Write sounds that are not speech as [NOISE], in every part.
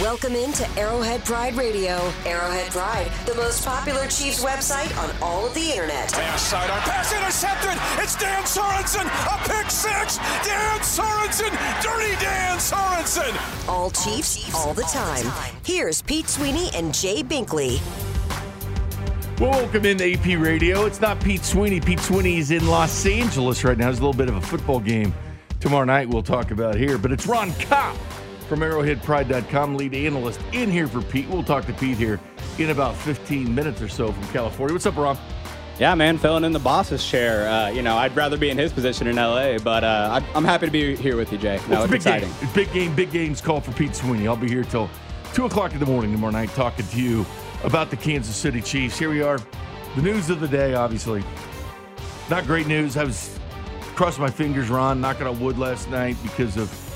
Welcome into Arrowhead Pride Radio. Arrowhead Pride, the most popular Chiefs website on all of the internet. Pass sidearm pass intercepted. It's Dan Sorensen. A pick six. Dan Sorensen. Dirty Dan Sorensen. All Chiefs, all the time. Here's Pete Sweeney and Jay Binkley. Welcome into AP Radio. It's not Pete Sweeney. Pete Sweeney is in Los Angeles right now. There's a little bit of a football game tomorrow night we'll talk about here. But it's Ron Kopp from ArrowheadPride.com, lead analyst in here for Pete. We'll talk to Pete here in about 15 minutes or so from California. What's up, Ron? Yeah, man, filling in the boss's chair. Uh, you know, I'd rather be in his position in LA, but uh, I'm happy to be here with you, Jay. No, it's, it's exciting. Game. Big game, big games call for Pete Sweeney. I'll be here till 2 o'clock in the morning tomorrow night talking to you about the Kansas City Chiefs. Here we are. The news of the day, obviously. Not great news. I was crossing my fingers, Ron, knocking on wood last night because of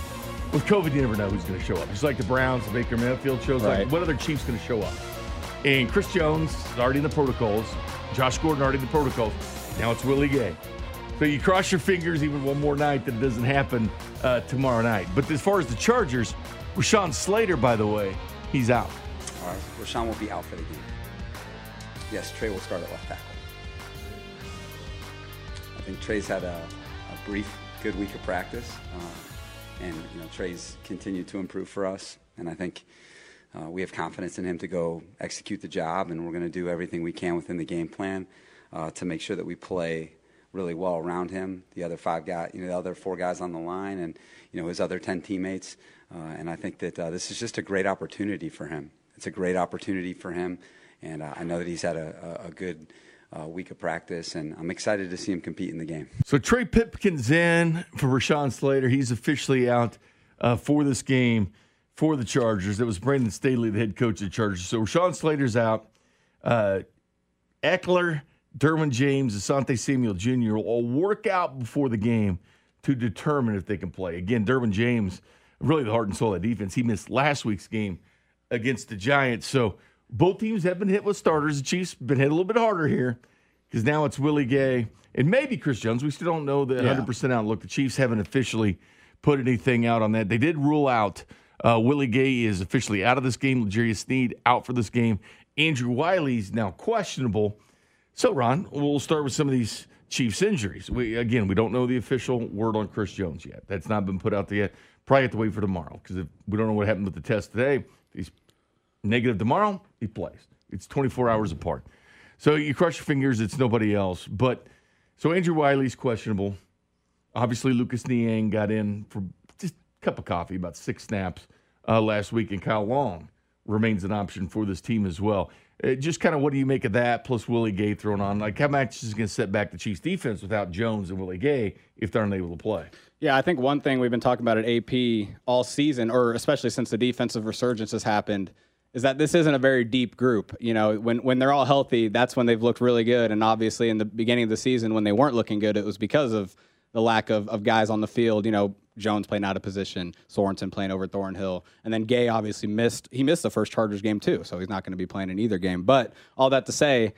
with COVID, you never know who's going to show up. It's like the Browns, the Baker Mayfield shows right. up. What other Chiefs going to show up? And Chris Jones is already in the protocols. Josh Gordon already in the protocols. Now it's Willie Gay. So you cross your fingers even one more night that it doesn't happen uh, tomorrow night. But as far as the Chargers, Rashawn Slater, by the way, he's out. Uh, Rashawn will be out for the game. Yes, Trey will start at left tackle. I think Trey's had a, a brief, good week of practice. Uh, and you know Trey's continued to improve for us, and I think uh, we have confidence in him to go execute the job, and we're going to do everything we can within the game plan uh, to make sure that we play really well around him. The other five guys, you know, the other four guys on the line, and you know his other ten teammates, uh, and I think that uh, this is just a great opportunity for him. It's a great opportunity for him, and uh, I know that he's had a, a, a good uh, week of practice, and I'm excited to see him compete in the game. So Trey Pipkins in for Rashawn Slater. He's officially out uh, for this game for the Chargers. It was Brandon Staley, the head coach of the Chargers. So Rashawn Slater's out. Uh, Ekeler, Derwin James, Asante Samuel Jr. will work out before the game to determine if they can play. Again, Derwin James, really the heart and soul of that defense. He missed last week's game against the Giants. So both teams have been hit with starters. The Chiefs been hit a little bit harder here because now it's Willie Gay and maybe Chris Jones. We still don't know the yeah. 100% outlook. The Chiefs haven't officially put anything out on that. They did rule out uh, Willie Gay is officially out of this game. L'Jarius Sneed out for this game. Andrew Wylie's now questionable. So, Ron, we'll start with some of these Chiefs injuries. We again, we don't know the official word on Chris Jones yet. That's not been put out there yet. Probably have to wait for tomorrow because we don't know what happened with the test today, he's negative tomorrow, he plays. It's 24 hours apart. So you crush your fingers, it's nobody else. But so Andrew Wylie's questionable. Obviously, Lucas Niang got in for just a cup of coffee, about six snaps uh, last week, and Kyle Long remains an option for this team as well. Uh, just kind of what do you make of that? Plus Willie Gay thrown on. Like how much is going to set back the Chiefs defense without Jones and Willie Gay if they're unable to play? Yeah, I think one thing we've been talking about at AP all season, or especially since the defensive resurgence has happened, is that this isn't a very deep group. You know, when when they're all healthy, that's when they've looked really good. And obviously, in the beginning of the season, when they weren't looking good, it was because of the lack of, of guys on the field. You know, Jones playing out of position, Sorensen playing over Thornhill, and then Gay obviously missed. He missed the first Chargers game too, so he's not going to be playing in either game. But all that to say.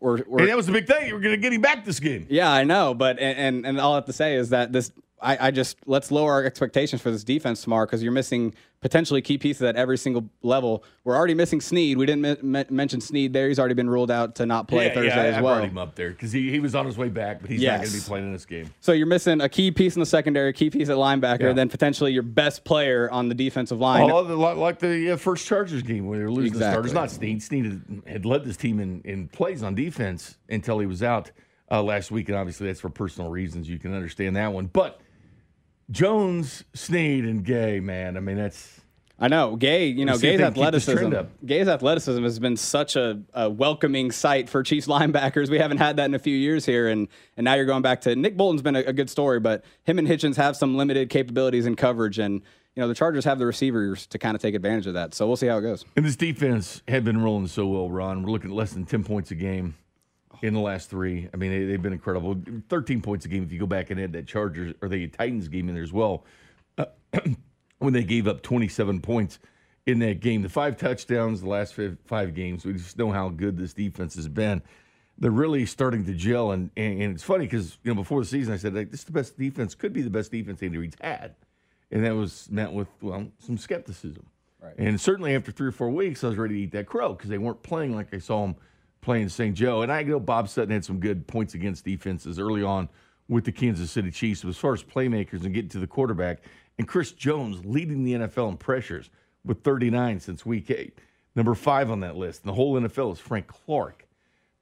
We're, we're, and that was the big thing. You were going to get him back this game. Yeah, I know, but and, and, and all I have to say is that this I, I, just let's lower our expectations for this defense tomorrow because you're missing potentially key pieces at every single level. We're already missing Sneed. We didn't me- mention Sneed there. He's already been ruled out to not play yeah, Thursday yeah, as I well. I brought him up there because he, he was on his way back, but he's yes. not going to be playing in this game. So you're missing a key piece in the secondary, a key piece at linebacker, yeah. then potentially your best player on the defensive line. Oh, like the uh, first Chargers game where they were losing exactly. the starters. Not Sneed. Sneed had led this team in, in plays on defense until he was out uh, last week, and obviously that's for personal reasons. You can understand that one, but – Jones, Sneed, and Gay, man. I mean, that's. I know Gay. You know, Gay's athleticism. Gay's athleticism has been such a, a, welcoming sight for Chiefs linebackers. We haven't had that in a few years here, and and now you're going back to Nick Bolton's been a, a good story, but him and Hitchens have some limited capabilities in coverage, and you know the Chargers have the receivers to kind of take advantage of that. So we'll see how it goes. And this defense had been rolling so well, Ron. We're looking at less than ten points a game in the last three. I mean, they, have been incredible. 13 points a game if you go back and add that Chargers or the Titans game in there as well. Uh, [CLEARS THROAT] when they gave up 27 points in that game, the five touchdowns, the last five, five, games, we just know how good this defense has been. They're really starting to gel, and, and, and it's funny because you know before the season I said like, this is the best defense, could be the best defense Andy Reid's had, and that was met with well some skepticism. Right. And certainly after three or four weeks, I was ready to eat that crow because they weren't playing like I saw them playing St. Joe. And I know Bob Sutton had some good points against defenses early on with the Kansas City Chiefs. But as far as playmakers and getting to the quarterback, and Chris Jones leading the NFL in pressures with 39 since week eight. Number five on that list. And the whole NFL is Frank Clark.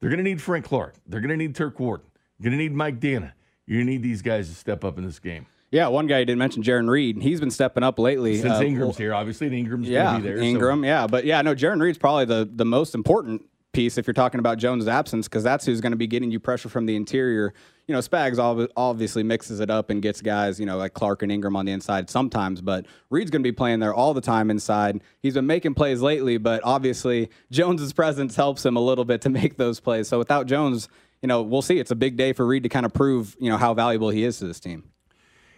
They're going to need Frank Clark. They're going to need Turk Wharton. You're going to need Mike Danna. You're going to need these guys to step up in this game. Yeah, one guy you didn't mention, Jarran Reed. He's been stepping up lately. Since uh, Ingram's here, obviously, and Ingram's yeah, going to be there. Ingram, so. yeah. But yeah, no, Jarran Reed's probably the, the most important piece if you're talking about Jones' absence because that's who's going to be getting you pressure from the interior. You know, Spags obviously mixes it up and gets guys, you know, like Clark and Ingram on the inside sometimes, but Reed's going to be playing there all the time inside. He's been making plays lately, but obviously [LAUGHS] Jones's presence helps him a little bit to make those plays. So without Jones, you know, we'll see. It's a big day for Reed to kind of prove, you know, how valuable he is to this team.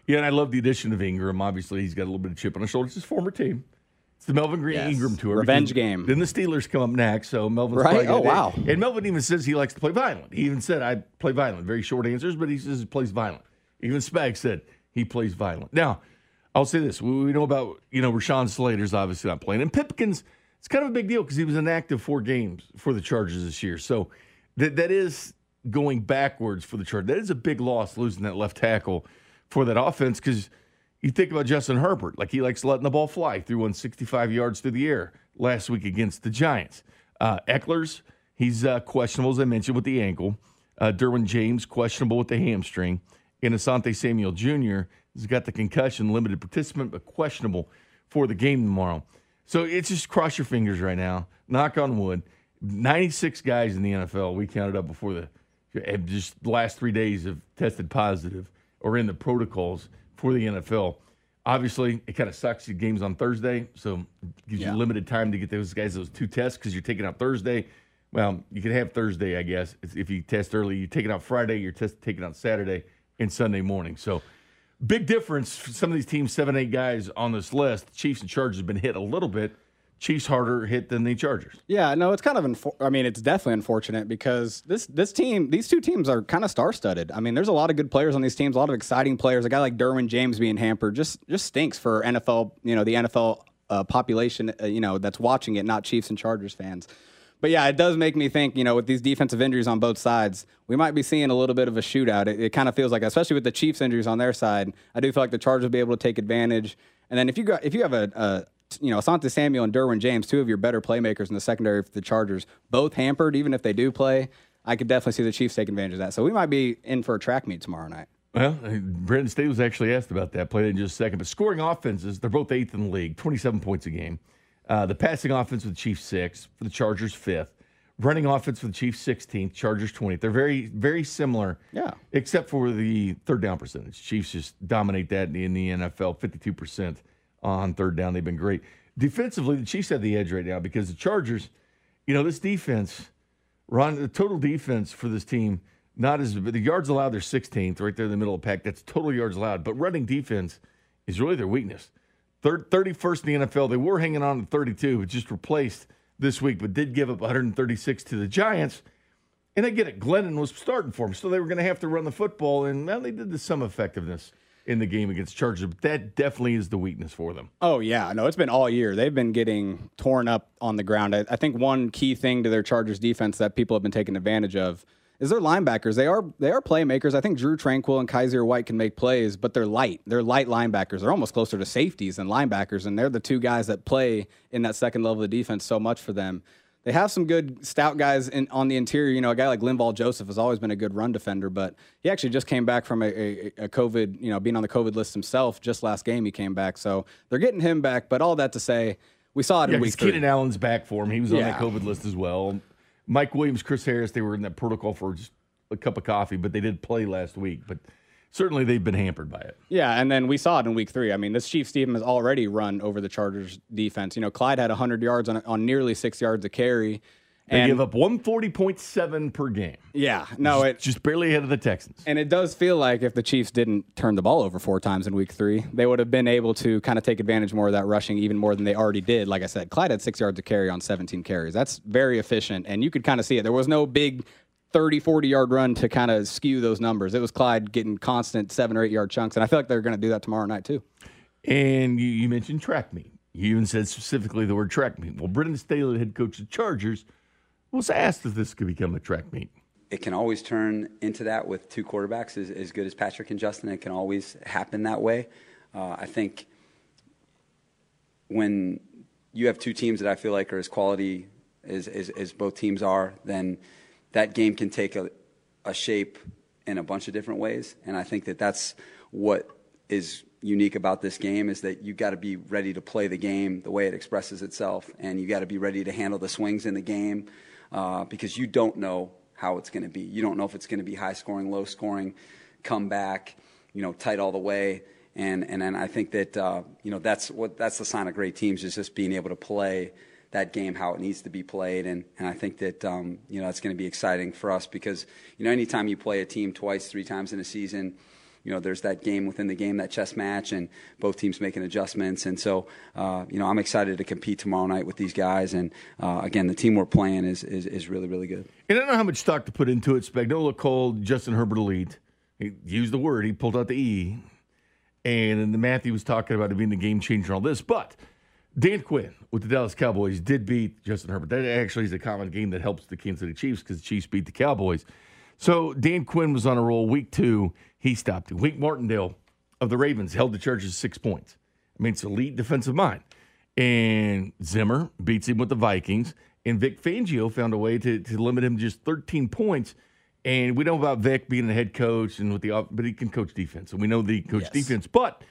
Yeah, and I love the addition of Ingram. Obviously, he's got a little bit of chip on his shoulder. It's his former team. It's the Melvin Green yes. Ingram tour. Revenge game. Then the Steelers come up next. So Melvin's right. Oh wow. And Melvin even says he likes to play violent. He even said I play violent. Very short answers, but he says he plays violent. Even Spag said he plays violent. Now, I'll say this: we know about you know Rashawn Slater's obviously not playing, and Pipkins. It's kind of a big deal because he was inactive four games for the Chargers this year. So that that is going backwards for the Chargers. That is a big loss losing that left tackle for that offense because you think about Justin Herbert, like he likes letting the ball fly through 165 yards through the air last week against the Giants. Uh, Ekeler's, he's uh, questionable, as I mentioned, with the ankle. Uh, Derwin James, questionable with the hamstring. And Asante Samuel Jr. has got the concussion, limited participant, but questionable for the game tomorrow. So it's just cross your fingers right now. Knock on wood. 96 guys in the NFL, we counted up before the just the last three days have tested positive or in the protocols for the NFL. Obviously, it kind of sucks. The game's on Thursday, so it gives yeah. you limited time to get those guys those two tests because you're taking out Thursday. Well, you could have Thursday, I guess, if you test early. You take it out Friday, you're test, taking out Saturday and Sunday morning. So, big difference. For some of these teams, seven, eight guys on this list. Chiefs and Chargers have been hit a little bit Chiefs harder hit than the Chargers. Yeah, no, it's kind of. Infor- I mean, it's definitely unfortunate because this this team, these two teams are kind of star studded. I mean, there's a lot of good players on these teams, a lot of exciting players. A guy like Derwin James being hampered just just stinks for NFL. You know, the NFL uh, population. Uh, you know, that's watching it, not Chiefs and Chargers fans. But yeah, it does make me think. You know, with these defensive injuries on both sides, we might be seeing a little bit of a shootout. It, it kind of feels like, especially with the Chiefs injuries on their side, I do feel like the Chargers will be able to take advantage. And then if you got if you have a, a you know, Asante Samuel and Derwin James, two of your better playmakers in the secondary for the Chargers, both hampered, even if they do play. I could definitely see the Chiefs take advantage of that. So we might be in for a track meet tomorrow night. Well, Brandon Staley was actually asked about that. play in just a second. But scoring offenses, they're both eighth in the league, 27 points a game. Uh, the passing offense with the Chiefs, six. For the Chargers, fifth. Running offense for the Chiefs, 16th. Chargers, 20th. They're very, very similar. Yeah. Except for the third down percentage. Chiefs just dominate that in the NFL, 52% on third down. They've been great. Defensively, the Chiefs have the edge right now because the Chargers, you know, this defense, Ron, the total defense for this team, not as the yards allowed, they're 16th, right there in the middle of the pack. That's total yards allowed. But running defense is really their weakness. Third, 31st in the NFL. They were hanging on to 32, but just replaced this week, but did give up 136 to the Giants. And I get it. Glennon was starting for them, so they were going to have to run the football, and well, they did to some effectiveness in the game against Chargers. But that definitely is the weakness for them. Oh yeah, no, it's been all year. They've been getting torn up on the ground. I, I think one key thing to their Chargers defense that people have been taking advantage of is their linebackers. They are they are playmakers. I think Drue Tranquill and Kyzir White can make plays, but they're light. They're light linebackers. They're almost closer to safeties than linebackers, and they're the two guys that play in that second level of defense so much for them. They have some good stout guys in, on the interior. You know, a guy like Linval Joseph has always been a good run defender, but he actually just came back from a, a, a, COVID, you know, being on the COVID list himself. Just last game, he came back. So they're getting him back. But all that to say, we saw it yeah, in week three. Keenan Allen's back for him. He was on yeah. that COVID list as well. Mike Williams, Chris Harris, they were in that protocol for just a cup of coffee, but they did play last week. But certainly they've been hampered by it. Yeah, and then we saw it in week three. I mean, this Chiefs team has already run over the Chargers defense. You know, Clyde had 100 yards on, on nearly six yards of carry. They and, give up 140.7 per game. Yeah, no, it just barely ahead of the Texans. And it does feel like if the Chiefs didn't turn the ball over four times in week three, they would have been able to kind of take advantage more of that rushing even more than they already did. Like I said, Clyde had six yards to carry on 17 carries. That's very efficient. And you could kind of see it. There was no big 30, 40 yard run to kind of skew those numbers. It was Clyde getting constant seven or eight yard chunks. And I feel like they're going to do that tomorrow night, too. And you, you mentioned track meet. You even said specifically the word track meet. Well, Brandon Staley, the head coach of the Chargers, was asked if this could become a track meet. It can always turn into that with two quarterbacks as, as good as Patrick and Justin. It can always happen that way. Uh, I think when you have two teams that I feel like are as quality as, as, as both teams are, then that game can take a, a shape in a bunch of different ways. And I think that that's what is unique about this game is that you got to be ready to play the game the way it expresses itself, and you got to be ready to handle the swings in the game uh, because you don't know how it's going to be. You don't know if it's going to be high scoring, low scoring, come back, you know, tight all the way. And and, and I think that uh, you know that's what that's the sign of great teams is just being able to play that game how it needs to be played. And, and I think that, um, you know, it's going to be exciting for us because, you know, anytime you play a team twice, three times in a season, you know, there's that game within the game, that chess match, and both teams making adjustments. And so, uh, you know, I'm excited to compete tomorrow night with these guys. And uh, again, the team we're playing is, is, is really, really good. And I don't know how much stock to put into it. Spagnuolo called Justin Herbert elite. He used the word. He pulled out the E. And then Mathieu was talking about it being the game changer and all this. But Dan Quinn with the Dallas Cowboys did beat Justin Herbert. That actually is a common game that helps the Kansas City Chiefs because the Chiefs beat the Cowboys. So Dan Quinn was on a roll. Week two, he stopped. Wink Martindale of the Ravens held the Chargers six points. I mean, it's elite defensive mind. And Zimmer beats him with the Vikings. And Vic Fangio found a way to, to limit him to just 13 points. And we know about Vic being the head coach and with the but he can coach defense. And we know that he coach yes. defense. But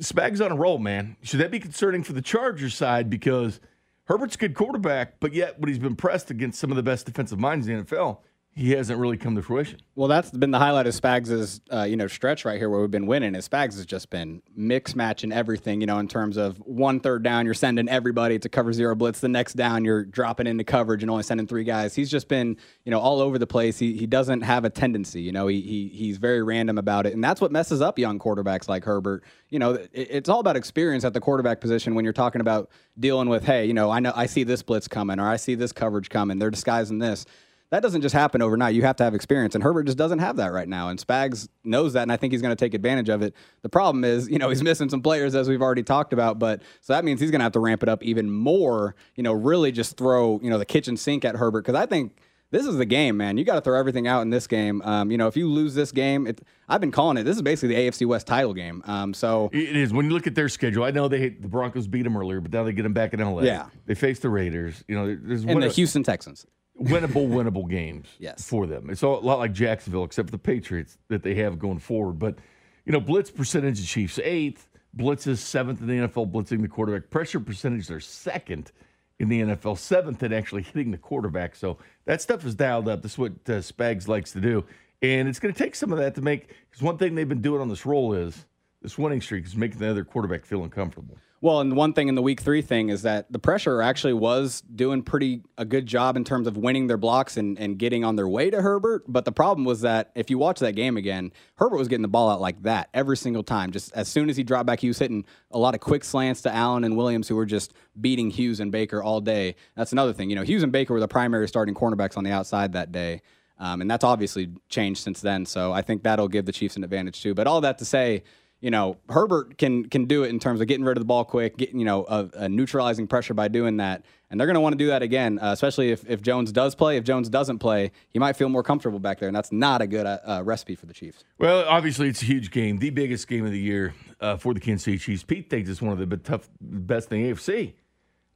Spag's on a roll, man. Should that be concerning for the Chargers side because Herbert's a good quarterback, but yet when he's been pressed against some of the best defensive minds in the NFL, he hasn't really come to fruition. Well, that's been the highlight of Spags' uh, you know stretch right here where we've been winning. Is Spags has just been mix matching everything. You know, in terms of one third down, you're sending everybody to cover zero blitz. The next down, you're dropping into coverage and only sending three guys. He's just been you know all over the place. He he doesn't have a tendency. You know, he, he he's very random about it, and that's what messes up young quarterbacks like Herbert. You know, it, it's all about experience at the quarterback position when you're talking about dealing with, hey, you know, I know I see this blitz coming or I see this coverage coming. They're disguising this that doesn't just happen overnight. You have to have experience, and Herbert just doesn't have that right now. And Spags knows that, and I think he's going to take advantage of it. The problem is, you know, he's missing some players as we've already talked about, but so that means he's going to have to ramp it up even more. You know, really just throw you know the kitchen sink at Herbert because I think this is the game, man. You got to throw everything out in this game. Um, you know, if you lose this game, it, I've been calling it. This is basically the AFC West title game. Um, so it is. When you look at their schedule, I know they the Broncos beat them earlier, but now they get them back in LA. Yeah, they face the Raiders. You know, there's and the Houston Texans winnable, winnable games [LAUGHS] yes. for them. It's a lot like Jacksonville, except for the Patriots that they have going forward. But, you know, blitz percentage of Chiefs eighth, blitz is seventh in the NFL, blitzing the quarterback. Pressure percentage, they're second in the NFL, seventh in actually hitting the quarterback. So that stuff is dialed up. This is what uh, Spags likes to do. And it's going to take some of that to make, because one thing they've been doing on this roll is this winning streak is making the other quarterback feel uncomfortable. Well, and one thing in the week three thing is that the pressure actually was doing pretty a good job in terms of winning their blocks and, and getting on their way to Herbert. But the problem was that if you watch that game again, Herbert was getting the ball out like that every single time. Just as soon as he dropped back, he was hitting a lot of quick slants to Allen and Williams, who were just beating Hughes and Baker all day. That's another thing. You know, Hughes and Baker were the primary starting cornerbacks on the outside that day. Um, and that's obviously changed since then. So I think that'll give the Chiefs an advantage too. But all that to say, you know, Herbert can can do it in terms of getting rid of the ball quick, getting you know, a, a neutralizing pressure by doing that, and they're going to want to do that again, uh, especially if, if Jones does play. If Jones doesn't play, he might feel more comfortable back there, and that's not a good uh, uh recipe for the Chiefs. Well, obviously, it's a huge game, the biggest game of the year uh, for the Kansas City Chiefs. Pete thinks it's one of the tough, best in the AFC.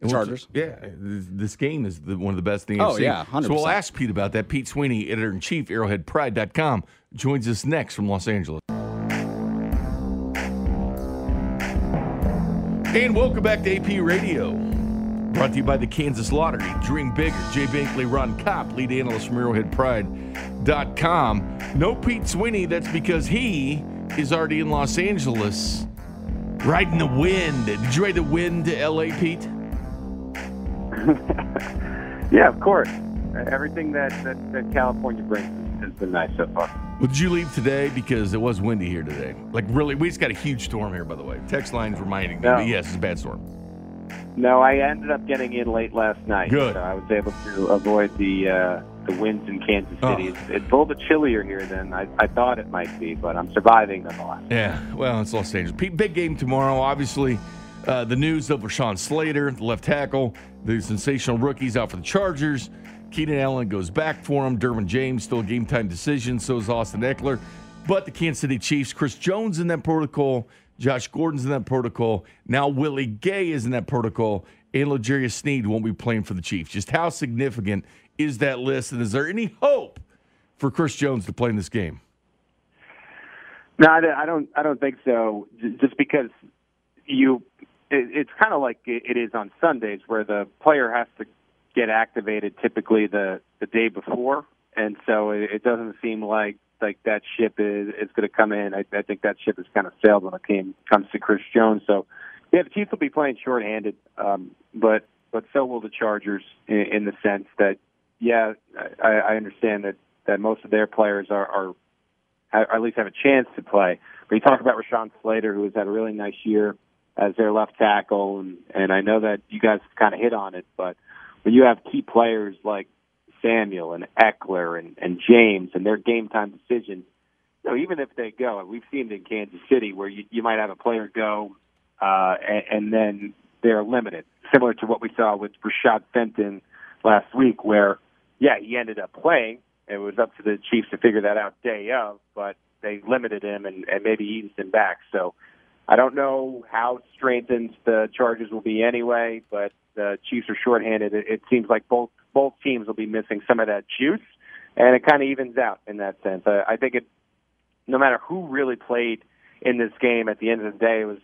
Chargers. Yeah, this game is the, one of the best in the oh, yeah, 100%. So we'll ask Pete about that. Pete Sweeney, editor in chief, ArrowheadPride.com, joins us next from Los Angeles. And welcome back to AP Radio. Brought to you by the Kansas Lottery. Dream bigger. Jay Binkley, Ron Kopp, lead analyst from ArrowheadPride.com. No Pete Sweeney. That's because he is already in Los Angeles, riding the wind. Did you ride the wind to LA, Pete? [LAUGHS] yeah, of course. Everything that, that, that California brings has been nice so far. Well, did you leave today because it was windy here today? Like really, we just got a huge storm here, by the way. Text lines reminding me, no. but yes, it's a bad storm. No, I ended up getting in late last night. Good. So I was able to avoid the uh, the winds in Kansas City. Oh. It's, it's, a little bit chillier here than I, I thought it might be, but I'm surviving nonetheless. Yeah, well, it's Los Angeles. Big game tomorrow. Obviously, uh, the news of Rashawn Slater, the left tackle, the sensational rookies out for the Chargers. Keenan Allen goes back for him. Derwin James still a game time decision. So is Austin Ekeler. But the Kansas City Chiefs, Chris Jones in that protocol, Josh Gordon's in that protocol. Now Willie Gay is in that protocol, and L'Jarius Sneed won't be playing for the Chiefs. Just how significant is that list, and is there any hope for Chris Jones to play in this game? No, I don't. I don't think so. Just because you, it, it's kind of like it is on Sundays, where the player has to get activated typically the the day before, and so it, it doesn't seem like like that ship is is going to come in. I, I think that ship has kind of sailed when it came comes to Chris Jones. So yeah, the Chiefs will be playing shorthanded, um, but but so will the Chargers in, in the sense that yeah, I, I understand that that most of their players are, are or at least have a chance to play. But you talk about Rashawn Slater, who has had a really nice year as their left tackle, and and I know that you guys kind of hit on it, but you have key players like Samuel and Ekeler and, and James and their game time decisions, know, even if they go, and we've seen it in Kansas City where you, you might have a player go uh, and, and then they're limited, similar to what we saw with Rashad Fenton last week, where yeah, he ended up playing, it was up to the Chiefs to figure that out day of, but they limited him and, and maybe eased him back. So I don't know how strengthened the Chargers will be anyway, but the Chiefs are shorthanded. It, it seems like both both teams will be missing some of that juice, and it kind of evens out in that sense. I, I think it, no matter who really played in this game, at the end of the day, it was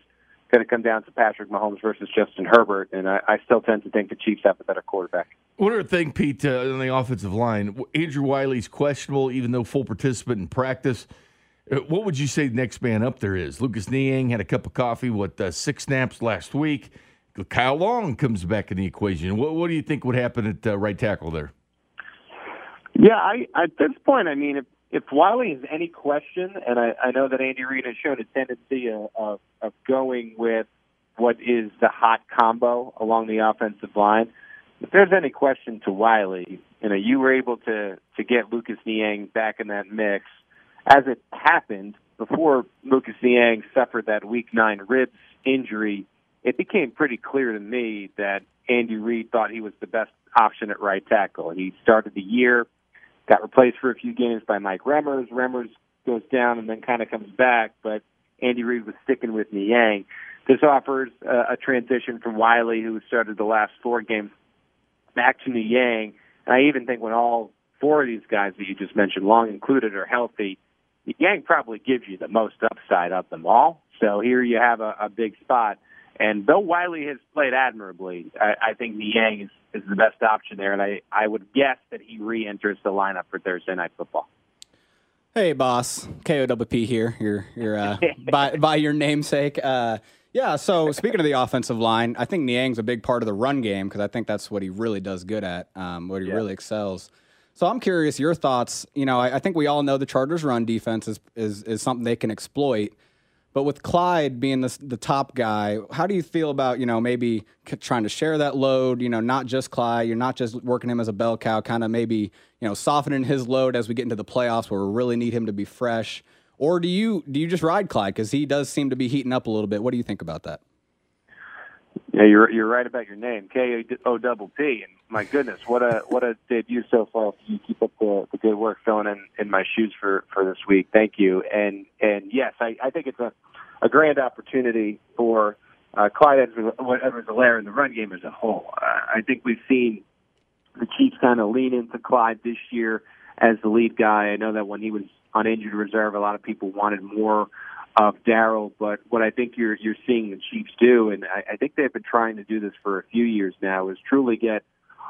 going to come down to Patrick Mahomes versus Justin Herbert, and I, I still tend to think the Chiefs have a better quarterback. One other thing, Pete, uh, on the offensive line, Andrew Wylie's questionable, even though full participant in practice. Uh, what would you say the next man up there is? Lucas Niang had a cup of coffee, what, uh, six snaps last week. Kyle Long comes back in the equation. What, what do you think would happen at uh, right tackle there? Yeah, I, at this point, I mean, if if Wylie is any question, and I, I know that Andy Reid has shown a tendency of, of, of going with what is the hot combo along the offensive line, if there's any question to Wylie, you know, you were able to to get Lucas Niang back in that mix. As it happened before Lucas Niang suffered that Week Nine ribs injury, it became pretty clear to me that Andy Reid thought he was the best option at right tackle. He started the year, got replaced for a few games by Mike Remmers. Remmers goes down and then kind of comes back, but Andy Reid was sticking with Niang. This offers uh, a transition from Wylie, who started the last four games back to Niang. And I even think when all four of these guys that you just mentioned, Long included, are healthy, Niang probably gives you the most upside of them all. So here you have a, a big spot. And though Wylie has played admirably, I, I think Niang is, is the best option there. And I, I would guess that he re enters the lineup for Thursday Night Football. Hey, boss. KOWP here. You're, you're uh, [LAUGHS] by, by your namesake. Uh, yeah. So speaking of the offensive line, I think Niang's a big part of the run game because I think that's what he really does good at, um, what he yeah. really excels. So I'm curious your thoughts. You know, I, I, think we all know the Chargers' run defense is, is is something they can exploit. But with Clyde being the, the top guy, how do you feel about you know maybe trying to share that load? You know, not just Clyde. You're not just working him as a bell cow. Kind of maybe you know softening his load as we get into the playoffs, where we really need him to be fresh. Or do you do you just ride Clyde because he does seem to be heating up a little bit? What do you think about that? Yeah, you're you're right about your name, K O double and my goodness, what a what a debut so far. You keep up the, the good work filling in, in my shoes for for this week. Thank you, and and yes, I, I think it's a a grand opportunity for uh, Clyde Edwards-Helaire in the run game as a whole. Uh, I think we've seen the Chiefs kind of lean into Clyde this year as the lead guy. I know that when he was on injured reserve. A lot of people wanted more of Darrel, but what I think you're you're seeing the Chiefs do, and I, I think they've been trying to do this for a few years now, is truly get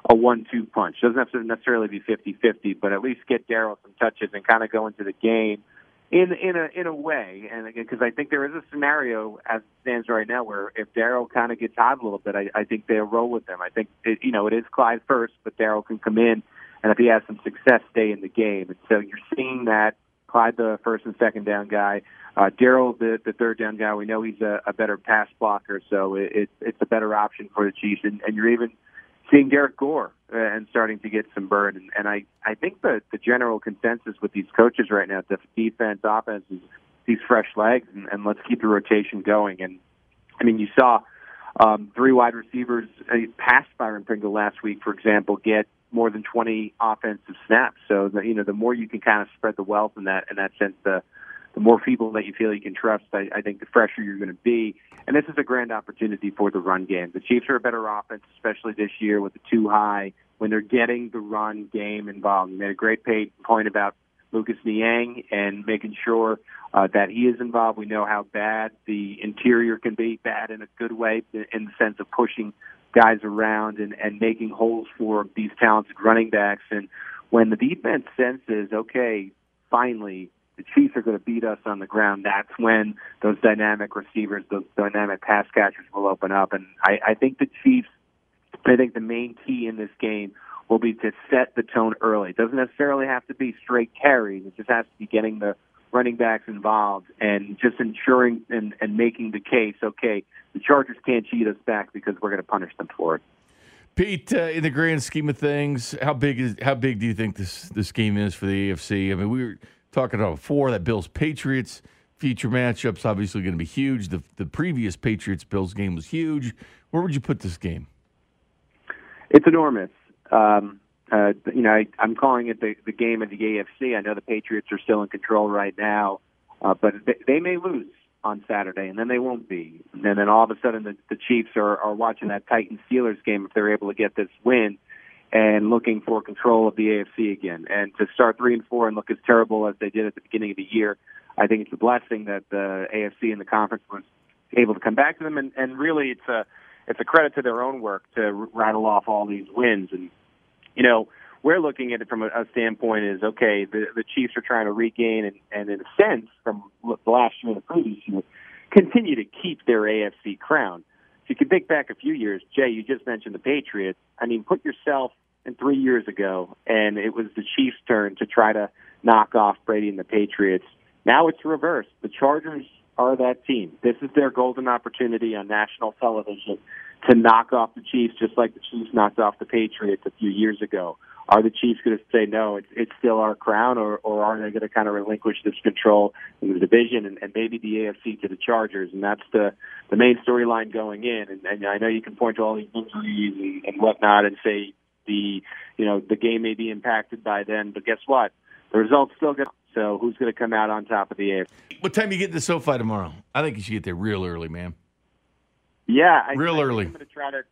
a one-two punch. Doesn't have to necessarily be 50-50, but at least get Darrel some touches and kind of go into the game in in a in a way. And again, because I think there is a scenario as it stands right now where if Darrel kind of gets hot a little bit, I, I think they'll roll with them. I think it, you know it is Clyde first, but Darrel can come in, and if he has some success, stay in the game. And so you're seeing that Clyde, the first and second down guy. Uh, Darrel, the, the third down guy. We know he's a, a better pass blocker, so it, it, it's a better option for the Chiefs. And, and you're even seeing Derrick Gore uh, and starting to get some burn. And, and I, I think the, the general consensus with these coaches right now, the defense, offense, is these fresh legs, and, and let's keep the rotation going. And I mean, you saw um, three wide receivers uh, past Byron Pringle last week, for example, get more than 20 offensive snaps. So the, you know the more you can kind of spread the wealth in that in that sense, the the more people that you feel you can trust, I, I think the fresher you're going to be. And this is a grand opportunity for the run game. The Chiefs are a better offense, especially this year with the two high when they're getting the run game involved. You made a great point about Lucas Niang and making sure uh, that he is involved. We know how bad the interior can be, bad in a good way, in the sense of pushing guys around and, and making holes for these talented running backs. And when the defense senses, okay, finally, the Chiefs are going to beat us on the ground, that's when those dynamic receivers, those dynamic pass catchers will open up. And I, I think the Chiefs, I think the main key in this game will be to set the tone early. It doesn't necessarily have to be straight carries. It just has to be getting the running backs involved and just ensuring and, and making the case, okay, the Chargers can't cheat us back because we're going to punish them for it. Pete, uh, in the grand scheme of things, how big is how big do you think this this game is for the AFC? I mean, we were talking about before that Bills Patriots future matchups obviously going to be huge. The the previous Patriots Bills game was huge. Where would you put this game? It's enormous. Um, uh, you know, I, I'm calling it the, the game of the AFC. I know the Patriots are still in control right now, uh, but they, they may lose on Saturday, and then they won't be. And then all of a sudden, the, the Chiefs are, are watching that Titans Steelers game if they're able to get this win and looking for control of the AFC again. And to start three and four and look as terrible as they did at the beginning of the year, I think it's a blessing that the AFC and the conference was able to come back to them. And, and really, it's a it's a credit to their own work to rattle off all these wins. And you know, we're looking at it from a, a standpoint is okay. The the Chiefs are trying to regain and, and in a sense from the last year and the previous year, continue to keep their AFC crown. If you can think back a few years, Jay, you just mentioned the Patriots. I mean, put yourself in three years ago, and it was the Chiefs' turn to try to knock off Brady and the Patriots. Now it's reversed. The Chargers are that team. This is their golden opportunity on national television to knock off the Chiefs, just like the Chiefs knocked off the Patriots a few years ago. Are the Chiefs going to say no? It's, it's still our crown, or, or are they going to kind of relinquish this control in the division and, and maybe the AFC to the Chargers? And that's the the main storyline going in. And, and I know you can point to all these injuries and, and whatnot and say the you know the game may be impacted by then, but guess what? The results still good. So who's going to come out on top of the AFC? What time you get to SoFi tomorrow? I think you should get there real early, man. Yeah, I, real I early. I'm going to try to.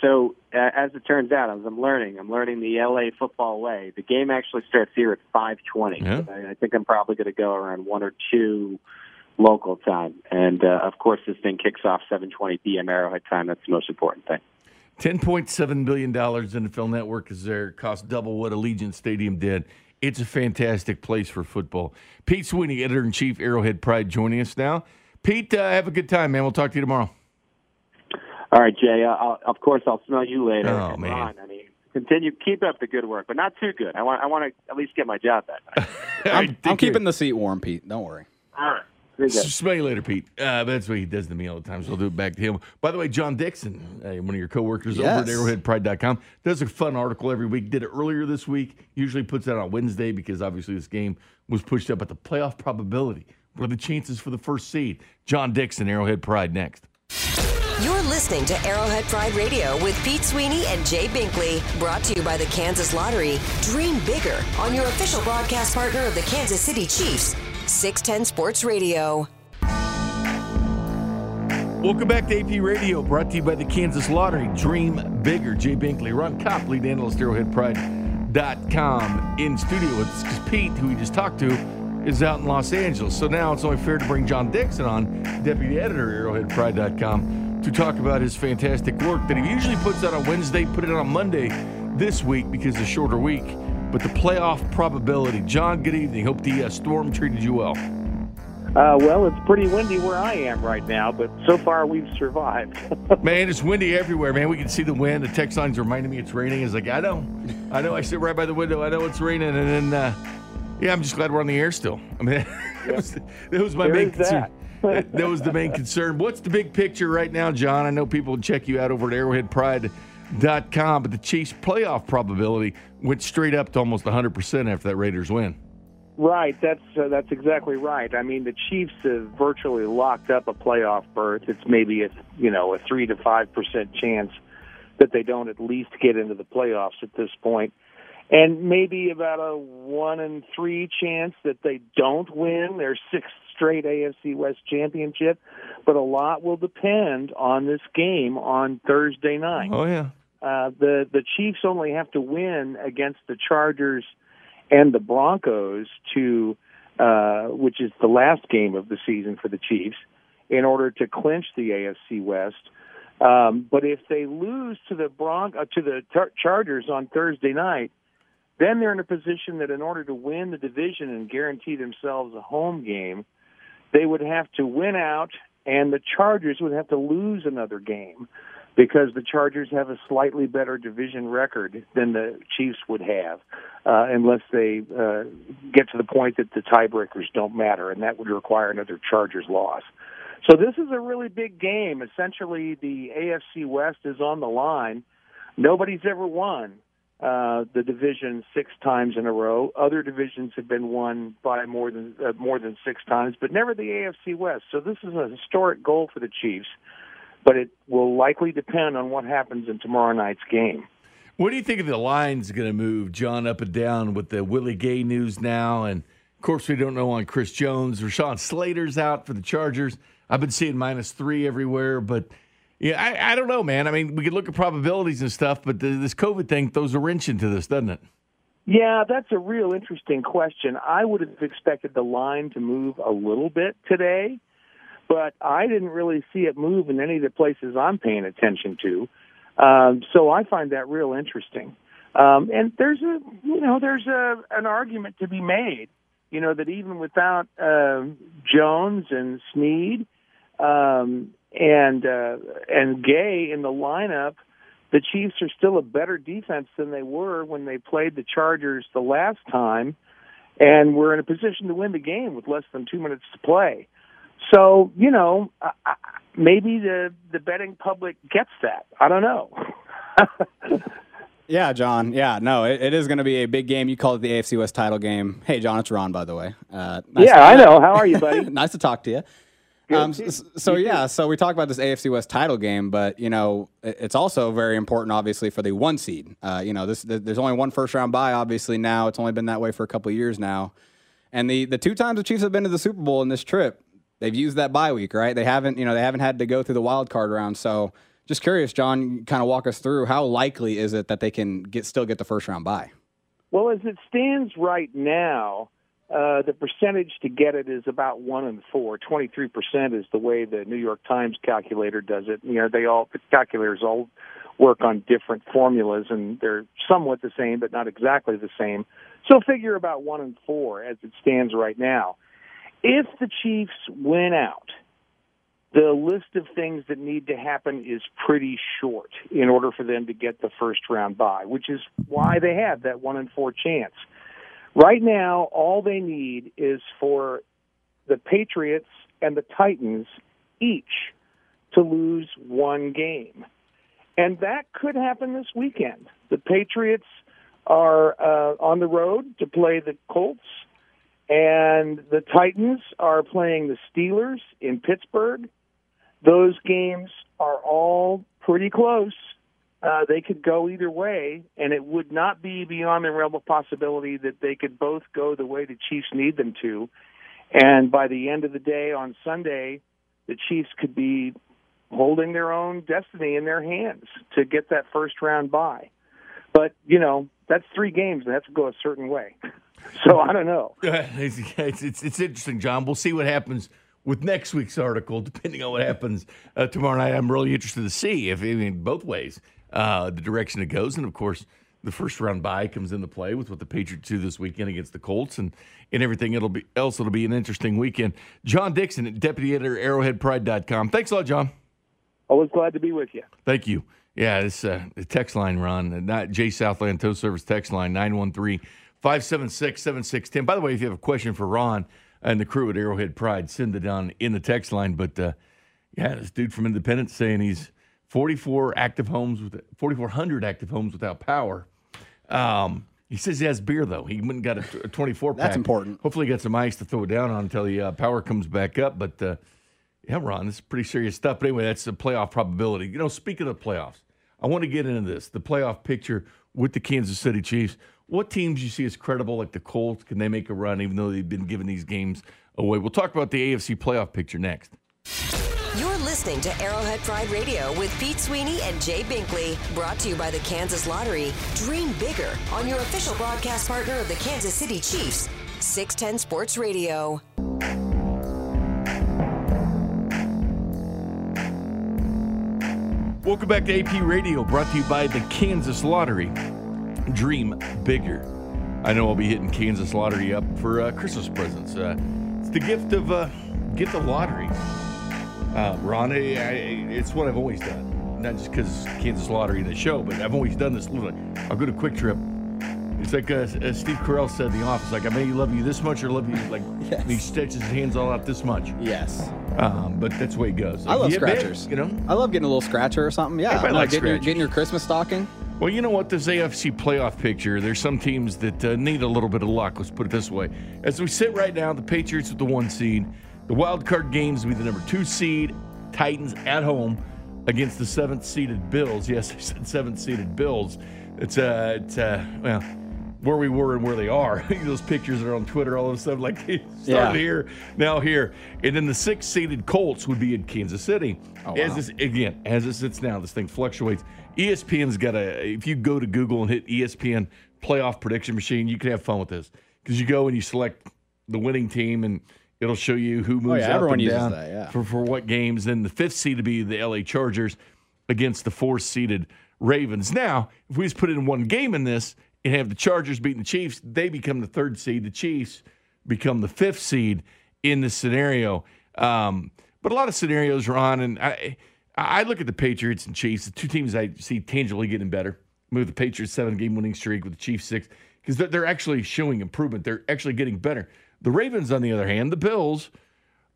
So uh, as it turns out, as I'm learning, I'm learning the LA football way. The game actually starts here at 5:20. Yeah. I, I think I'm probably going to go around one or two local time, and uh, of course, this thing kicks off 7:20 p.m. Arrowhead time. That's the most important thing. Ten point seven billion dollars NFL Network is there. Cost double what Allegiant Stadium did. It's a fantastic place for football. Pete Sweeney, editor in chief, Arrowhead Pride, joining us now. Pete, uh, have a good time, man. We'll talk to you tomorrow. All right, Jay. Uh, I'll, of course, I'll smell you later. Oh, And man. Ron, I mean, continue, keep up the good work, but not too good. I want, I want to at least get my job back. [LAUGHS] All I'm, right, I'm keeping the seat warm, Pete. Don't worry. All right. Smell you later, Pete. Uh, that's what he does to me all the time, so I'll do it back to him. By the way, John Dixon, uh, one of your coworkers over at Yes. arrowheadpride.com, does a fun article every week. Did it earlier this week. Usually puts that on Wednesday because obviously this game was pushed up at the playoff probability. What are the chances for the first seed? John Dixon, Arrowhead Pride, next. You're listening to Arrowhead Pride Radio with Pete Sweeney and Jay Binkley. Brought to you by the Kansas Lottery. Dream bigger on your official broadcast partner of the Kansas City Chiefs. 610 Sports Radio. Welcome back to AP Radio, brought to you by the Kansas Lottery. Dream bigger. Jay Binkley, Ron Kopp, lead analyst, arrowheadpride.com, in studio with Pete, who we just talked to, is out in Los Angeles. So now it's only fair to bring John Dixon on, deputy editor, arrowheadpride.com, to talk about his fantastic work that he usually puts out on Wednesday, put it on Monday this week because it's a shorter week. But the playoff probability. John, good evening. Hope the uh, storm treated you well. Uh, well, it's pretty windy where I am right now, but so far we've survived. [LAUGHS] Man, it's windy everywhere, man. We can see the wind. The text line's reminding me it's raining. It's like, I know. I know. I sit right by the window. I know it's raining. And then, uh, yeah, I'm just glad we're on the air still. [LAUGHS] I mean, that, was, that was my There main concern. that. That, was the main concern. What's the big picture right now, John? I know people check you out over at arrowheadpride.com, but the Chiefs' playoff probability went straight up to almost 100% after that Raiders win. Right, that's uh, that's exactly right. I mean, the Chiefs have virtually locked up a playoff berth. It's maybe a you know a three to five percent chance that they don't at least get into the playoffs at this point. point, and maybe about a one in three chance that they don't win their sixth straight AFC West championship. But a lot will depend on this game on Thursday night. Oh yeah. Uh, the the Chiefs only have to win against the Chargers and the Broncos to, uh, which is the last game of the season for the Chiefs, in order to clinch the AFC West. Um, but if they lose to the Bron- uh, to the tar- Chargers on Thursday night, then they're in a position that in order to win the division and guarantee themselves a home game, they would have to win out, and the Chargers would have to lose another game because the Chargers have a slightly better division record than the Chiefs would have, uh, unless they uh, get to the point that the tiebreakers don't matter, and that would require another Chargers loss. So this is a really big game. Essentially, the AFC West is on the line. Nobody's ever won uh, the division six times in a row. Other divisions have been won by more than uh, more than six times, but never the AFC West. So this is a historic goal for the Chiefs but it will likely depend on what happens in tomorrow night's game. What do you think of the line's going to move, John, up and down with the Willie Gay news now? And of course, we don't know on Chris Jones. Rashawn Slater's out for the Chargers. I've been seeing minus three everywhere, but yeah, I, I don't know, man. I mean, we could look at probabilities and stuff, but the, this COVID thing throws a wrench into this, doesn't it? Yeah, that's a real interesting question. I would have expected the line to move a little bit today but I didn't really see it move in any of the places I'm paying attention to. Um, so I find that real interesting. Um, and there's a, you know, there's a an argument to be made, you know, that even without uh, Jones and Sneed um, and uh, and Gay in the lineup, the Chiefs are still a better defense than they were when they played the Chargers the last time, and we're in a position to win the game with less than two minutes to play. So you know, maybe the the betting public gets that. I don't know. [LAUGHS] yeah, John. Yeah, no, it, it is going to be a big game. You call it the AFC West title game. Hey, John, it's Ron, by the way. Uh, nice yeah, I know. How are you, buddy? [LAUGHS] nice to talk to you. Um, so, so, yeah, so we talk about this AFC West title game, but you know it's also very important, obviously, for the one seed. Uh, you know, this, there's only one first round bye. Obviously, now it's only been that way for a couple years now, and the the two times the Chiefs have been to the Super Bowl in this trip, they've used that bye week, right? They haven't, you know, they haven't had to go through the wild card round. So just curious, John, kind of walk us through how likely is it that they can get still get the first round bye? Well, as it stands right now, uh, the percentage to get it is about one in four. Twenty-three percent is the way the New York Times calculator does it. You know, they all the calculators all work on different formulas, and they're somewhat the same, but not exactly the same. So figure about one in four as it stands right now. If the Chiefs win out, the list of things that need to happen is pretty short in order for them to get the first round bye, which is why they have that one in four chance. Right now, all they need is for the Patriots and the Titans each to lose one game. And that could happen this weekend. The Patriots are uh, on the road to play the Colts and the Titans are playing the Steelers in Pittsburgh. Those games are all pretty close. Uh, they could go either way, and it would not be beyond the realm of possibility that they could both go the way the Chiefs need them to. And by the end of the day on Sunday, the Chiefs could be holding their own destiny in their hands to get that first round bye. But, you know, that's three games that have to go a certain way. [LAUGHS] So I don't know. [LAUGHS] It's, it's, it's, interesting, John. We'll see what happens with next week's article, depending on what happens uh, tomorrow night. I'm really interested to see if, I mean, both ways, uh, the direction it goes. And of course, the first round bye comes into play with what the Patriots do this weekend against the Colts and, and everything it'll be else. It'll be an interesting weekend. John Dixon, deputy editor, arrowheadpride.com. Thanks a lot, John. Always glad to be with you. Thank you. Yeah, this uh, the text line, Ron, not J Southland Tow Service text line 913- 576 7610. By the way, if you have a question for Ron and the crew at Arrowhead Pride, send it on in the text line. But uh, yeah, this dude from Independence saying he's 44 active homes with 4,400 active homes without power. Um, He says he has beer though. He went and got a, a 24 pack. That's important. Hopefully, he got some ice to throw it down on until the uh, power comes back up. But uh, yeah, Ron, this is pretty serious stuff. But anyway, that's the playoff probability. You know, speaking of the playoffs, I want to get into this the playoff picture with the Kansas City Chiefs. What teams you see as credible, like the Colts? Can they make a run, even though they've been giving these games away? We'll talk about the AFC playoff picture next. You're listening to Arrowhead Pride Radio with Pete Sweeney and Jay Binkley. Brought to you by the Kansas Lottery. Dream bigger on your official broadcast partner of the Kansas City Chiefs. 610 Sports Radio. Welcome back to AP Radio, brought to you by the Kansas Lottery. Dream bigger. I know I'll be hitting Kansas Lottery up for uh, Christmas presents. Uh, it's the gift of uh, gift of lottery. Uh, Ron, I, I, it's what I've always done. Not just because Kansas Lottery and the show, but I've always done this. Little, I'll go to QuikTrip. It's like uh, as Steve Carell said in The Office, like I may love you this much or love you like [LAUGHS] Yes. he stretches his hands all out this much. Yes. Um, but that's the way it goes. I love You get big, scratchers. you know, I love getting a little scratcher or something. Yeah. Everybody No, likes getting, your, getting your Christmas stocking. Well, you know what? This AFC playoff picture, there's some teams that uh, need a little bit of luck. Let's put it this way. As we sit right now, the Patriots with the one seed. The wild card games will be the number two seed, Titans at home against the seventh seeded Bills. Yes, [LAUGHS] I said seventh seeded Bills. It's, uh, it's uh, well, where we were and where they are. [LAUGHS] Those pictures are on Twitter all of a sudden, [LAUGHS] like started Yeah. here, now here. And then the six seeded Colts would be in Kansas City. Oh, wow. As this again, as it sits now, this thing fluctuates. ESPN's got a. If you go to Google and hit ESPN playoff prediction machine, you can have fun with this because you go and you select the winning team and it'll show you who moves Oh, yeah, up everyone and uses down that, yeah. for for what games. Then the fifth seed to be the LA Chargers against the fourth seeded Ravens. Now, if we just put in one game in this and have the Chargers beating the Chiefs, they become the third seed. The Chiefs become the fifth seed in this scenario. Um, but a lot of scenarios, Ron, and I, I look at the Patriots and Chiefs, the two teams I see tangibly getting better. Move the Patriots seven game winning streak, with the Chiefs six, because they're, they're actually showing improvement. They're actually getting better. The Ravens, on the other hand, the Bills,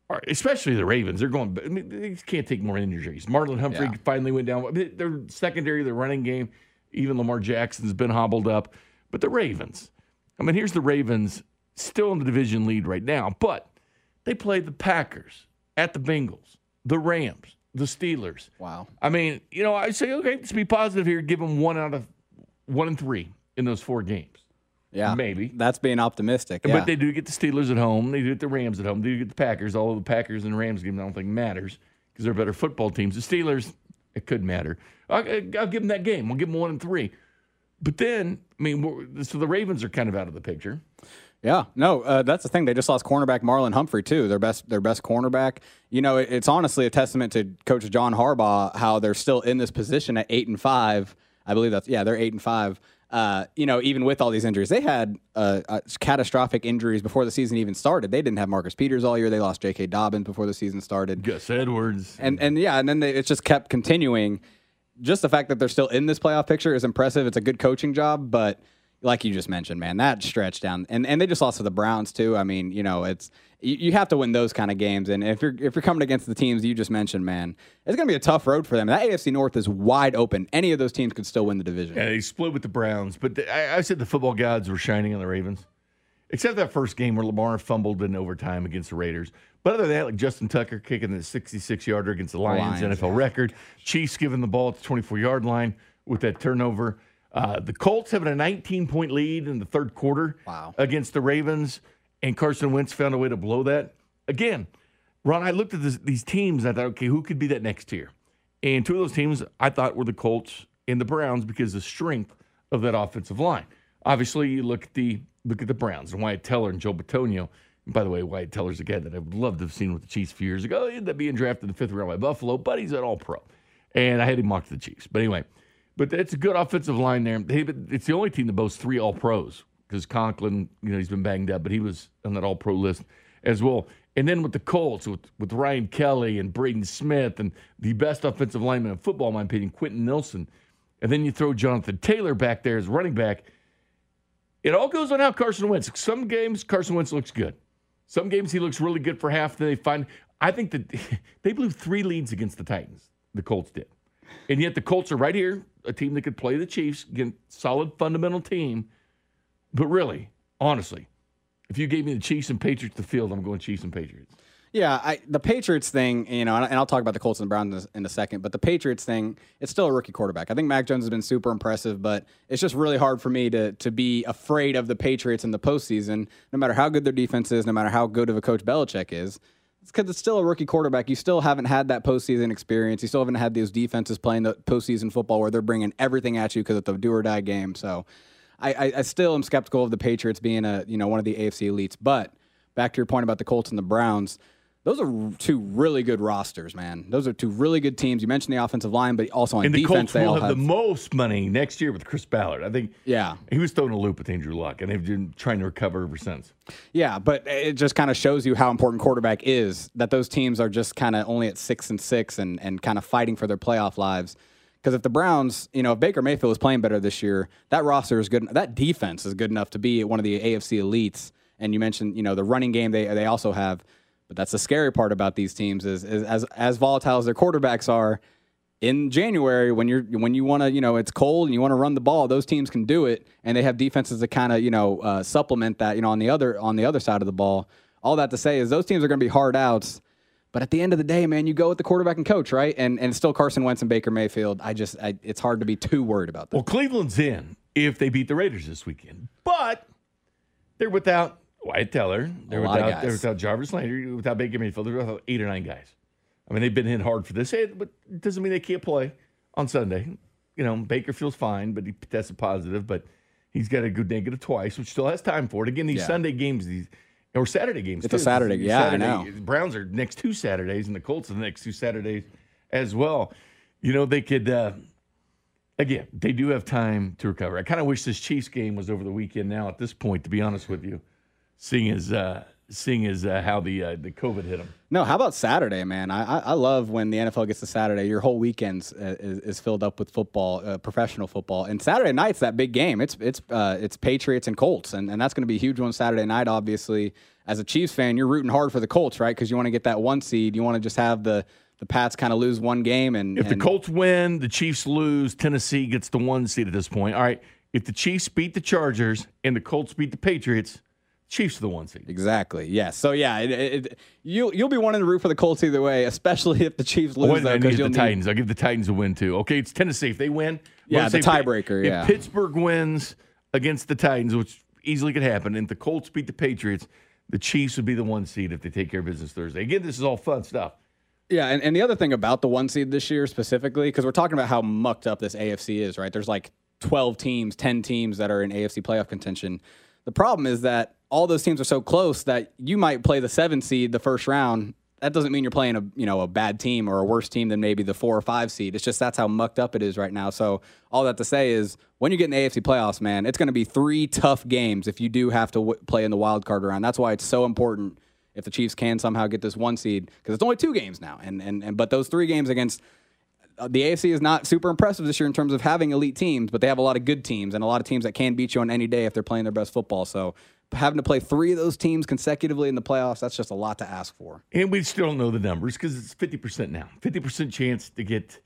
are, especially the Ravens, they're going. I mean, they can't take more injuries. Marlon Humphrey Yeah. finally went down. I mean, their secondary, their running game, even Lamar Jackson's been hobbled up. But the Ravens, I mean, here's the Ravens still in the division lead right now, but they play the Packers at the Bengals, the Rams, the Steelers. Wow. I mean, you know, I say, okay, let's be positive here. Give them one out of one and three in those four games. Yeah. Maybe. That's being optimistic. Yeah. But they do get the Steelers at home. They do get the Rams at home. They do get the Packers. Although the Packers and Rams game I don't think matters because they're better football teams. The Steelers, it could matter. I'll, I'll give them that game. We'll give them one and three. But then, I mean, so the Ravens are kind of out of the picture. Yeah, no, uh, that's the thing. They just lost cornerback Marlon Humphrey too. Their best, their best cornerback. You know, it, it's honestly a testament to Coach John Harbaugh how they're still in this position at eight and five. I believe that's yeah, they're eight and five. Uh, you know, even with all these injuries, they had uh, uh, catastrophic injuries before the season even started. They didn't have Marcus Peters all year. They lost J.K. Dobbins before the season started. Gus Edwards. And and yeah, and then they, it's just kept continuing. Just the fact that they're still in this playoff picture is impressive. It's a good coaching job, but like you just mentioned, man, that stretch down, and and they just lost to the Browns too. I mean, you know, it's you, you have to win those kind of games, and if you're if you're coming against the teams you just mentioned, man, it's gonna be a tough road for them. That AFC North is wide open. Any of those teams could still win the division. Yeah, they split with the Browns. But the, I, I said the football gods were shining on the Ravens, except that first game where Lamar fumbled in overtime against the Raiders. But other than that, like Justin Tucker kicking the 66 yarder against the Lions, Lions, NFL record. Chiefs giving the ball at the 24 yard line with that turnover. Uh, the Colts having a 19 point lead in the third quarter Wow. against the Ravens, and Carson Wentz found a way to blow that. Again, Ron, I looked at this, these teams I thought, okay, who could be that next tier? And two of those teams I thought were the Colts and the Browns because the strength of that offensive line. Obviously, you look at the look at the Browns and Wyatt Teller and Joe Bitonio. And by the way, Wyatt Teller's a guy that I would love to have seen with the Chiefs a few years ago. He ended up being drafted in the fifth round by Buffalo, but he's an all pro. And I had him mocked to the Chiefs. But anyway, but it's a good offensive line there. It's the only team that boasts three all pros because Conklin, you know, he's been banged up, but he was on that all pro list as well. And then with the Colts, with, with Ryan Kelly and Braden Smith and the best offensive lineman in football, in my opinion, Quenton Nelson. And then you throw Jonathan Taylor back there as running back. It all goes on how Carson Wentz. Some games Carson Wentz looks good. Some games he looks really good for half. Then they find. I think that [LAUGHS] they blew three leads against the Titans. The Colts did, and yet the Colts are right here, a team that could play the Chiefs, again, solid fundamental team. But really, honestly, if you gave me the Chiefs and Patriots the field, I'm going Chiefs and Patriots. Yeah, I, the Patriots thing, you know, and, I'll talk about the Colts and the Browns in a second, but the Patriots thing, it's still a rookie quarterback. I think Mac Jones has been super impressive, but it's just really hard for me to to be afraid of the Patriots in the postseason, no matter how good their defense is, no matter how good of a coach Belichick is. It's because it's still a rookie quarterback. You still haven't had that postseason experience. You still haven't had those defenses playing the postseason football where they're bringing everything at you because it's a do or die game. So I, I, I still am skeptical of the Patriots being a you know one of the AFC elites. But back to your point about the Colts and the Browns those are two really good rosters, man. Those are two really good teams. You mentioned the offensive line, but also on and the defense, Colts will have, have, the most money next year with Chris Ballard. I think. Yeah, he was throwing a loop with Andrew Luck, and they've been trying to recover ever since. Yeah, but it just kind of shows you how important quarterback is. That those teams are just kind of only at six and six, and and kind of fighting for their playoff lives. Because if the Browns, you know, if Baker Mayfield is playing better this year, that roster is good. That defense is good enough to be one of the AFC elites. And you mentioned, you know, the running game they they also have but that's the scary part about these teams is, is as as volatile as their quarterbacks are. In January, when you're when you want to, you know, it's cold and you want to run the ball, those teams can do it, and they have defenses to kind of, you know, uh, supplement that. You know, on the other on the other side of the ball. All that to say is those teams are going to be hard outs. But at the end of the day, man, you go with the quarterback and coach, right? And and still Carson Wentz and Baker Mayfield. I just, I, it's hard to be too worried about that. Well, Cleveland's in if they beat the Raiders this weekend, but they're without Wyatt Teller. They're without, they're without Jarvis Landry, without Baker Mayfield. They're without eight or nine guys. I mean, they've been hit hard for this, eh, but it doesn't mean they can't play on Sunday. You know, Baker feels fine, but he tested positive, but he's got a good negative twice, which still has time for it. Again, these yeah. Sunday games, these or Saturday games. It's too. a Saturday, yeah, Saturday. I know. Browns are next two Saturdays, and the Colts are the next two Saturdays as well. You know, they could. Uh, again, they do have time to recover. I kind of wish this Chiefs game was over the weekend. Now, at this point, to be honest with you seeing as uh, seeing as uh, how the uh, the COVID hit them. No, how about Saturday, man? I, I love when the NFL gets to Saturday. Your whole weekend uh, is, is filled up with football, uh, professional football, and Saturday night's that big game. It's it's uh, it's Patriots and Colts, and, and that's going to be a huge one Saturday night. Obviously, as a Chiefs fan, you're rooting hard for the Colts, right? Because you want to get that one seed. You want to just have the the Pats kind of lose one game, and if and, the Colts win, the Chiefs lose, Tennessee gets the one seed at this point. All right, if the Chiefs beat the Chargers and the Colts beat the Patriots Chiefs are the one seed. Exactly. Yeah. So yeah, it, it, you you'll be wanting to root for the Colts either way, especially [LAUGHS] if the Chiefs lose. though, I need the Titans. I'll give the Titans a win too. Okay, it's Tennessee. If they win, yeah, the tiebreaker. If, yeah. If Pittsburgh wins against the Titans, which easily could happen, and if the Colts beat the Patriots, the Chiefs would be the one seed if they take care of business Thursday. Again, this is all fun stuff. Yeah, and, and the other thing about the one seed this year specifically, because we're talking about how mucked up this AFC is, right? There's like 12 teams, 10 teams that are in AFC playoff contention. The problem is that all those teams are so close that you might play the seven seed the first round. That doesn't mean you're playing a you know a bad team or a worse team than maybe the four or five seed. It's just that's how mucked up it is right now. So all that to say is when you get in the AFC playoffs, man, it's going to be three tough games if you do have to w- play in the wild card round. That's why it's so important if the Chiefs can somehow get this one seed because it's only two games now, and and and but those three games against uh, the AFC is not super impressive this year in terms of having elite teams, but they have a lot of good teams and a lot of teams that can beat you on any day if they're playing their best football. So having to play three of those teams consecutively in the playoffs, that's just a lot to ask for. And we still don't know the numbers because it's 50% now. 50% chance to get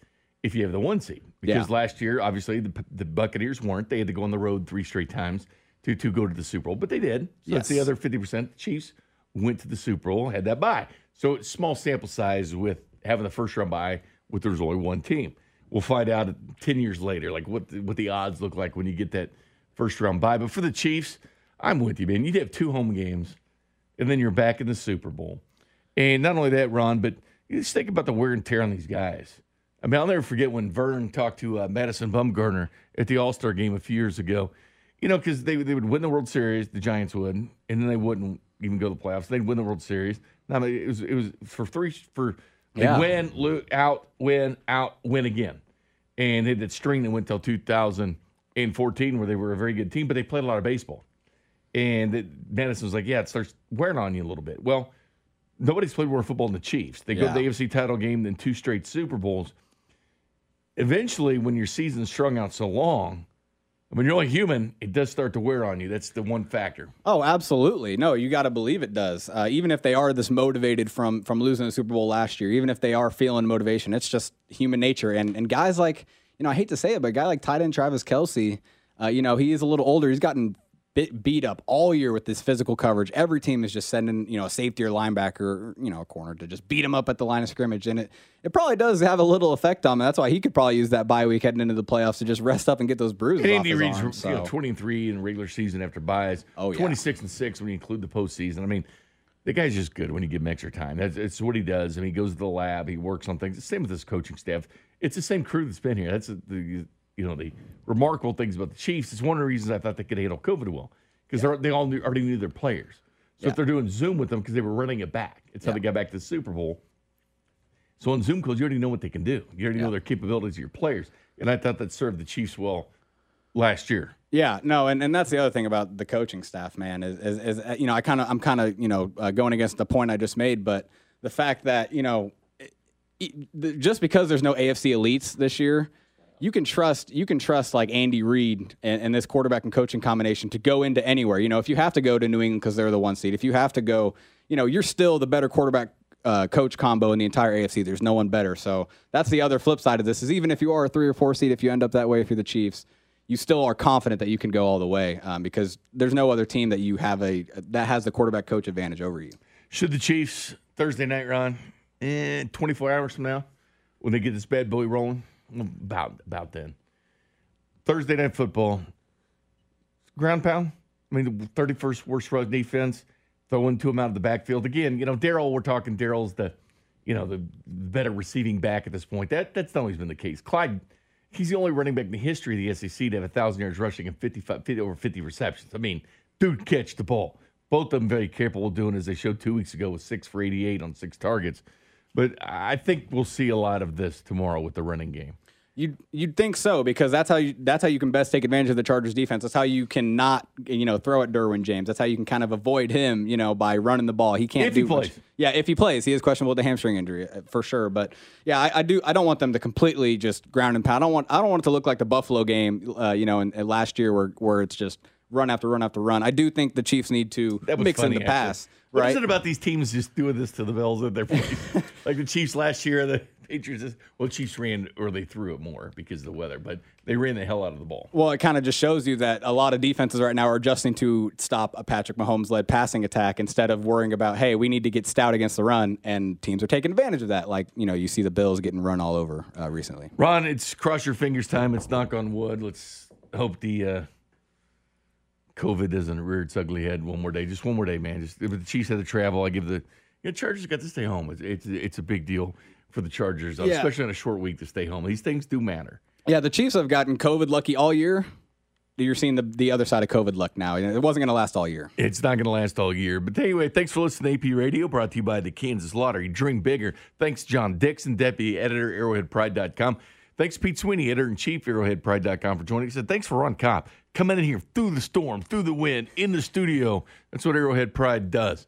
if you have the one seed. Because yeah. last year, obviously, the, the Buccaneers weren't. They had to go on the road three straight times to, to go to the Super Bowl, but they did. So yes. that's the other 50%. The Chiefs went to the Super Bowl, had that bye. So it's small sample size with having the first round bye with there's only one team. We'll find out 10 years later, like what the, what the odds look like when you get that first round bye. But for the Chiefs, I'm with you, man. You'd have two home games, and then you're back in the Super Bowl. And not only that, Ron, but you just think about the wear and tear on these guys. I mean, I'll never forget when Vern talked to uh, Madison Bumgarner at the All Star game a few years ago. You know, because they, they would win the World Series, the Giants would, and then they wouldn't even go to the playoffs. They'd win the World Series. I mean, it was it was for three for they yeah. win, lose, out, win, out, win again, and they had that string that went till 2014 where they were a very good team, but they played a lot of baseball. And it, Madison was like, yeah, it starts wearing on you a little bit. Well, nobody's played more football than the Chiefs. They yeah. go to the AFC title game in two straight Super Bowls. Eventually, when your season's strung out so long, when you're only human, it does start to wear on you. That's the one factor. Oh, absolutely. No, you got to believe it does. Uh, even if they are this motivated from from losing the Super Bowl last year, even if they are feeling motivation, it's just human nature. And and guys like you know, I hate to say it, but a guy like tight end Travis Kelce, uh, you know, he is a little older. He's gotten beat up all year with this physical coverage. Every team is just sending, you know, a safety or linebacker, you know, a corner to just beat them up at the line of scrimmage. And it, it probably does have a little effect on him. That's why he could probably use that bye week heading into the playoffs to just rest up and get those bruises and off Andy Reid's arm, so. you know, 23 in regular season after byes. Oh, yeah. 26 and 6 when you include the postseason. I mean, the guy's just good when you give him extra time. That's it's what he does. I mean, he goes to the lab, he works on things. The same with his coaching staff. It's the same crew that's been here. That's the you know the remarkable things about the Chiefs. It's one of the reasons I thought they could handle COVID well because yeah. they all knew, already knew their players. So yeah. if they're doing Zoom with them because they were running it back, it's how they got back to the Super Bowl. So on Zoom calls, you already know what they can do. You already know their capabilities of your players, and I thought that served the Chiefs well last year. Yeah, no, and, and that's the other thing about the coaching staff, man. Is, is, is you know I kind of I'm kind of you know uh, going against the point I just made, but the fact that you know it, it, just because there's no AFC elites this year you can trust you can trust like Andy Reid and, and, this quarterback and coaching combination to go into anywhere. You know, if you have to go to New England because they're the one seed, if you have to go, you know, you're still the better quarterback uh, coach combo in the entire AFC. There's no one better. So that's the other flip side of this is even if you are a three or four seed, if you end up that way, if you're the Chiefs, you still are confident that you can go all the way um, because there's no other team that you have a that has the quarterback coach advantage over you. Should the Chiefs Thursday night run in 24 hours from now when they get this bad boy rolling? About about then. Thursday night football. Ground pound. I mean, the 31st worst rush defense. Throwing to him out of the backfield again. You know, Darrel, We're talking Darrel's the, you know, the better receiving back at this point. That that's always been the case. Clyde, he's the only running back in the history of the SEC to have thousand yards rushing and 55, 50, over 50 receptions. I mean, dude, catch the ball. Both of them very capable of doing as they showed two weeks ago with six for 88 on six targets. But I think we'll see a lot of this tomorrow with the running game. You'd you'd think so because that's how you that's how you can best take advantage of the Chargers defense. That's how you can not you know throw at Derwin James. That's how you can kind of avoid him you know by running the ball. He can't if do he plays. Much. Yeah, if he plays, he is questionable with the hamstring injury uh, for sure. But yeah, I, I, do. I don't want them to completely just ground and pound. I don't want I don't want it to look like the Buffalo game, uh, you know, in, in last year where where it's just run after run after run. I do think the Chiefs need to mix in the pass. What right? is it about these teams just doing this to the Bills at their place? [LAUGHS] like the Chiefs last year, the Patriots. Just, well, Chiefs ran or they threw it more because of the weather, but they ran the hell out of the ball. Well, it kind of just shows you that a lot of defenses right now are adjusting to stop a Patrick Mahomes led passing attack instead of worrying about, hey, we need to get stout against the run, and teams are taking advantage of that. Like you know, you see the Bills getting run all over uh, recently. Ron, it's cross your fingers time. It's knock on wood. Let's hope the. Uh, COVID doesn't rear its ugly head one more day. Just one more day, man. Just if the Chiefs had to travel, I give the you know, Chargers got to stay home. It's, it's it's a big deal for the Chargers, yeah. especially on a short week to stay home. These things do matter. Yeah, the Chiefs have gotten COVID lucky all year. You're seeing the, the other side of COVID luck now. It wasn't going to last all year. It's not going to last all year. But anyway, thanks for listening to AP Radio, brought to you by the Kansas Lottery. Dream bigger. Thanks, John Dixon, Deputy Editor, ArrowheadPride.com. Thanks, Pete Sweeney, editor in chief, ArrowheadPride.com, for joining us. And thanks for Ron Kopp coming in here through the storm, through the wind, in the studio. That's what Arrowhead Pride does.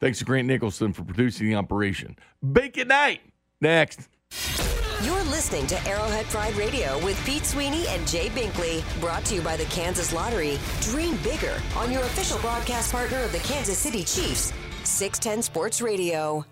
Thanks to Grant Nicholson for producing the operation. Bacon Night, next. You're listening to Arrowhead Pride Radio with Pete Sweeney and Jay Binkley, brought to you by the Kansas Lottery. Dream bigger on your official broadcast partner of the Kansas City Chiefs, 610 Sports Radio.